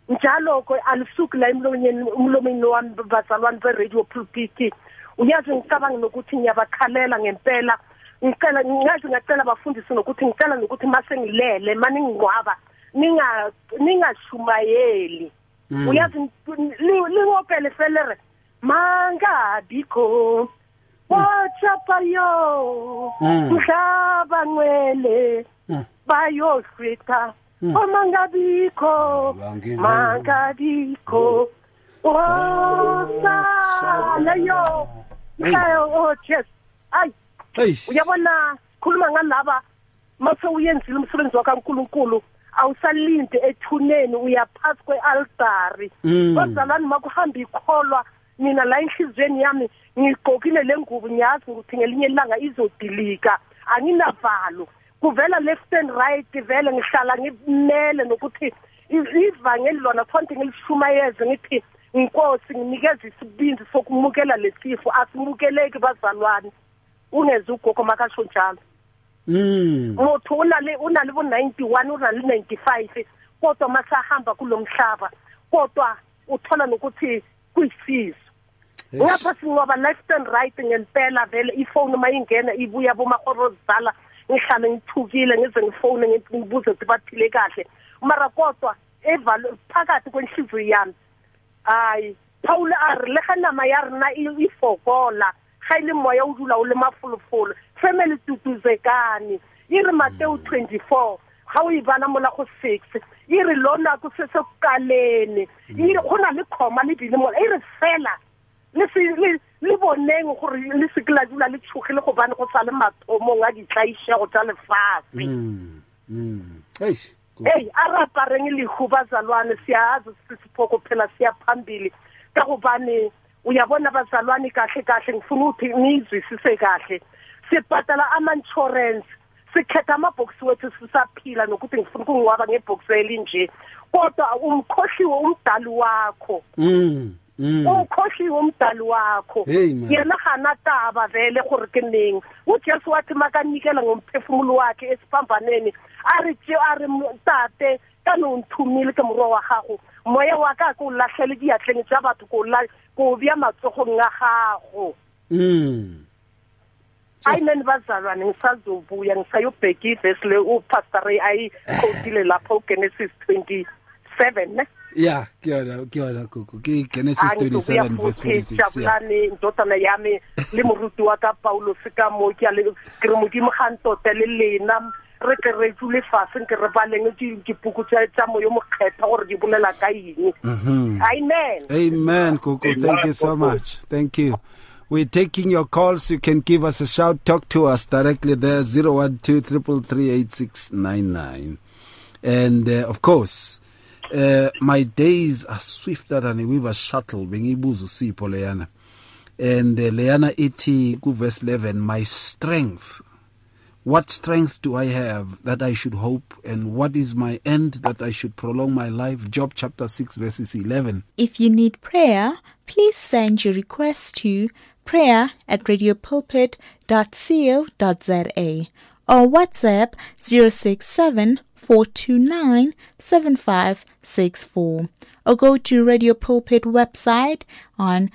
njalo ko alisuku la emlonyeni umlomeni wami bazalwane be-radio pulpit uyazi ngicabanga nokuthi ngiyabakhalela ngempela? Ngicela ngazi ngacela abafundisi nokuthi ngicela nokuthi mase ngilele mani ngingcwaba ninga ningashumayeli. Mm. uyazi li- lingopele felere? Mangabikho wachapa yo Mm. mhlaba ngwele Mm. bayohlwitha. Omangabikho mangabikho osala yo mhlayo yes. Ayi uyabona khuluma ngalaba mase uyenzile umsebenzi wakankulunkulu awusalinde ethuneni uyaphasi kwe-altari bazalwane makuhamba ikholwa mina la enhliziyweni yami ngigqokile le ngubo ngiyazi ukuthi ngelinye ilanga izodilika. Anginavalo. Kuvela left and right vele ngihlala ngimele nokuthi ivangeli lona kufanele ngilishumayeze ngithi nkosi nginikeza isibindi sokumukela lesifo asimukeleki bazalwane. Ungeze ugogo makasho njalo. Mm. motho o na le o na le bo 91 o na le 95 kodwa masahamba kulomhlaba kodwa uthola nokuthi kuyisizo. Ngapha singoba left and right ngempela vele ifone mayingena ibuya bomahoro zidala ngihlale ngithukile ngize ngifone ngithi ngibuze ukuthi baphile kahle. Mara kodwa evalo phakathi kwenhliziyo yami hayi paul a re le ga nama ya rena e e fokola ga ile moya o dula o le mafolofolo family tutuzekane e re mateo 24 ga o e bana mola go six e re lo nako se se kalene e re go na le kgoma le bile mola e re fela le se le le boneng gore le se ke la dula le tshogile go bane go sa le mathomong a ditlaišego tsa lefatshe Mm. Mm. eish eyi arapareng lehu bazalwane siyazi sisiphoko phela siya phambili kakubani uyabona bazalwane kahle kahle ngifuna ukuthi niyizwisise kahle sibhadala ama-insurance sikhetha amabhokisi wethu sisaphila nokuthi ngifuna ukungiwaba ngebhokisi elinje kodwa umkhohliwe umdali wakho Mm. Mm. ukhohliwe umdali wakho. Hey, man. yena ga na taba vele gore ke neng. Ujesu wathi makanikela ngomphefumulo wakhe esiphambaneni a re tse a re mo- tate ka ne o nthumile ke moro wa gago. Moya wa ka ke o latlhele diatleng tsa batho ko o la- ko o bea matsogong a gago. Mm. ayineni bazalwane ngisazobuya ngisayobheka ivesi le upastor ayikhotile lapho ugenesis twenty seven ne? Ya ke yona ke yona koko ke genesis 27 verse 46 ya Jabulani ndodana yami le moruti wa ka paulos ka mo ke a le ke re modimo ga ntote le lena re ke re tsule fase ke re baleng dipuku tsa moyo mokgetha gore di bolela ka eng Mhm. amen Amen, Kuku. Thank you so much. Thank you. We're taking your calls. You can give us a shout. Talk to us directly there, 012 333 And uh, of course, uh, my days are swifter than a weaver's shuttle. Bengibuzu sipho leyana. And uh, leyana iti ku verse 11, my strength. What strength do I have that I should hope? And what is my end that I should prolong my life? Job chapter 6, verses 11. If you need prayer, please send your request to prayer at radiopulpit.co.za or WhatsApp 067 429 7564 or go to Radio Pulpit website on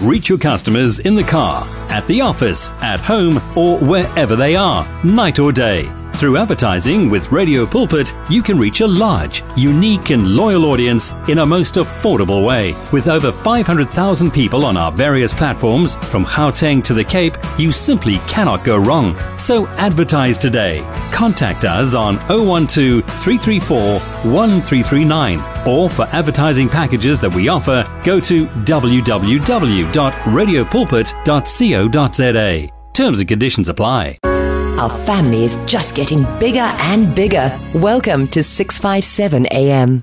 Reach your customers in the car, at the office, at home, or wherever they are, night or day. Through advertising with Radio Pulpit, you can reach a large, unique, and loyal audience in a most affordable way. With over 500,000 people on our various platforms, from Gauteng to the Cape, you simply cannot go wrong. So advertise today. Contact us on 012 334 1339 or for advertising packages that we offer, go to www.radiopulpit.co.za. Terms and conditions apply. Our family is just getting bigger and bigger. Welcome to 657 AM.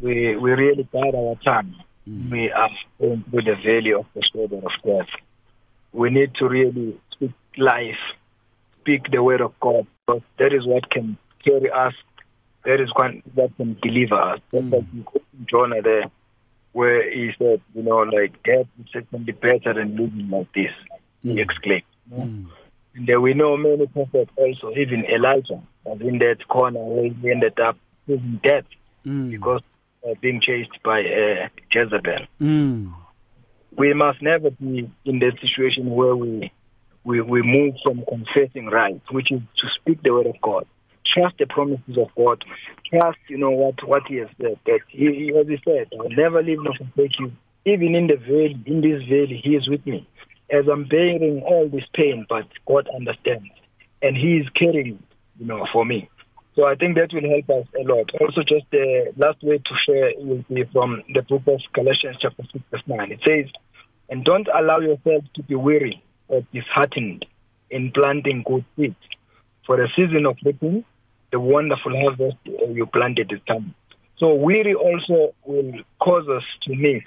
we we really bide our time. We are going through the valley of the shadow of death. We need to really speak life, speak the word of God. Because that is what can carry us. That is what can deliver us. Just like mm. Jonah there, where he said, you know, like death is certainly better than living like this. He exclaimed. And then we know many prophets also, even Elijah was in that corner where he ended up losing death because uh, being chased by uh, Jezebel. Mm. We must never be in that situation where we, we we move from confessing right, which is to speak the word of God, trust the promises of God, trust you know what what He has said. That He, as He said, I will never leave nor forsake you. Even in the valley, in this valley, He is with me. As I'm bearing all this pain, but God understands, and He is caring, you know, for me. So I think that will help us a lot. Also, just the last way to share will be from the book of Galatians, chapter 6, verse 9. It says, And don't allow yourself to be weary or disheartened in planting good seeds. For the season of reaping, the wonderful harvest you planted is coming. So, weary also will cause us to miss,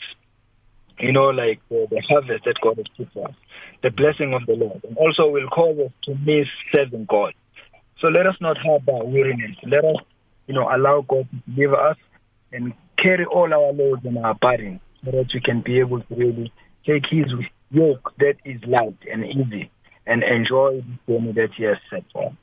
you know, like the, the harvest that God has put us, the blessing of the Lord. And also will cause us to miss serving God. So let us not have that weariness. Let us, you know, allow God to deliver us and carry all our loads and our burdens so that we can be able to really take His yoke that is light and easy and enjoy the journey that He has set for us.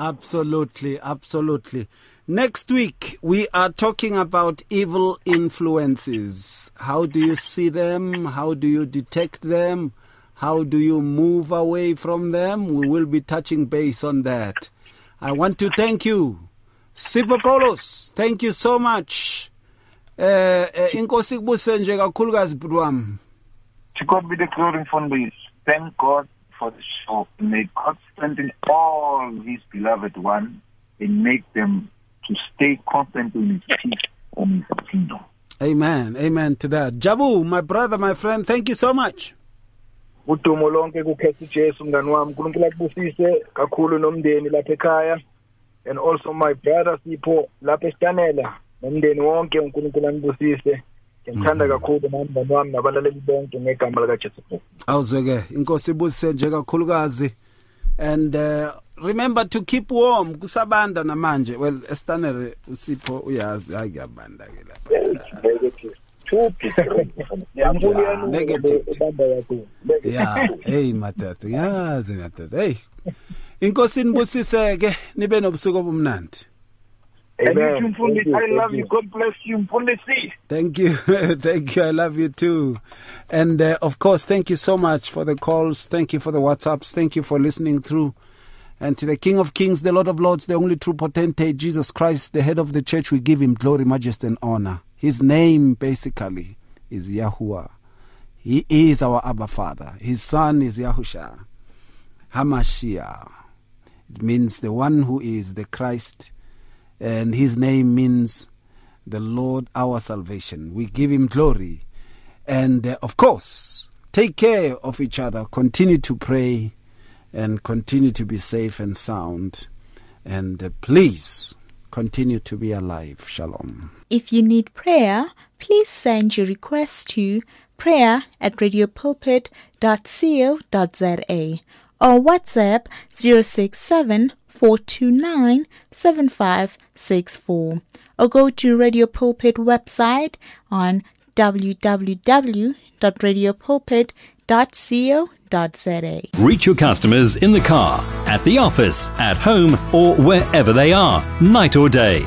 Absolutely, absolutely. Next week, we are talking about evil influences. How do you see them? How do you detect them? How do you move away from them? We will be touching base on that. I want to thank you, Sipho Paulos. Thank you so much. Eh, eh, inkosi kubuse. Thank God for the show. May God strengthen all His beloved ones and make them to stay constant in His peace and His kingdom. Amen. Amen to that. Jabu, my brother, my friend, thank you so much. udumo lonke kukhetha ujesu mngani wami unkulunkulu akubusise kakhulu nomndeni lapha ekhaya and also my brother sipho lapha esitanela nomndeni wonke unkulunkulu anibusise ngimthanda kakhulu nami mngani wami nabalaleli bonke ngegama likajesu kristu awuzweke inkosi ibusise nje kakhulukazi. And uh, remember to keep warm kusabanda namanje. Well esitanele usipho uyazi hayi kuyabanda ke lapha (laughs) ya hey matata yazi matata hey. Inkosi nibusise ke nibe nobusuku obumnandi. And you, Mfundisi, I love you. God bless you, Mfundisi. Thank you. (laughs) thank you. I love you too. And uh, of course, thank you so much for the calls. Thank you for the WhatsApps. Thank you for listening through. And to the King of Kings, the Lord of Lords, the only true potentate, Jesus Christ, the head of the church, we give him glory, majesty, and honor. His name basically is Yahuwah. He is our Abba Father. His son is Yahusha. Hamashiach. It means the one who is the Christ, and his name means the Lord our salvation. We give him glory. And uh, of course, take care of each other. Continue to pray and continue to be safe and sound. And uh, please continue to be alive. Shalom. If you need prayer, please send your request to prayer at radiopulpit.co.za or WhatsApp 067 429 7564 or go to Radio Pulpit website on www.radiopulpit.co.za. Reach your customers in the car, at the office, at home, or wherever they are, night or day.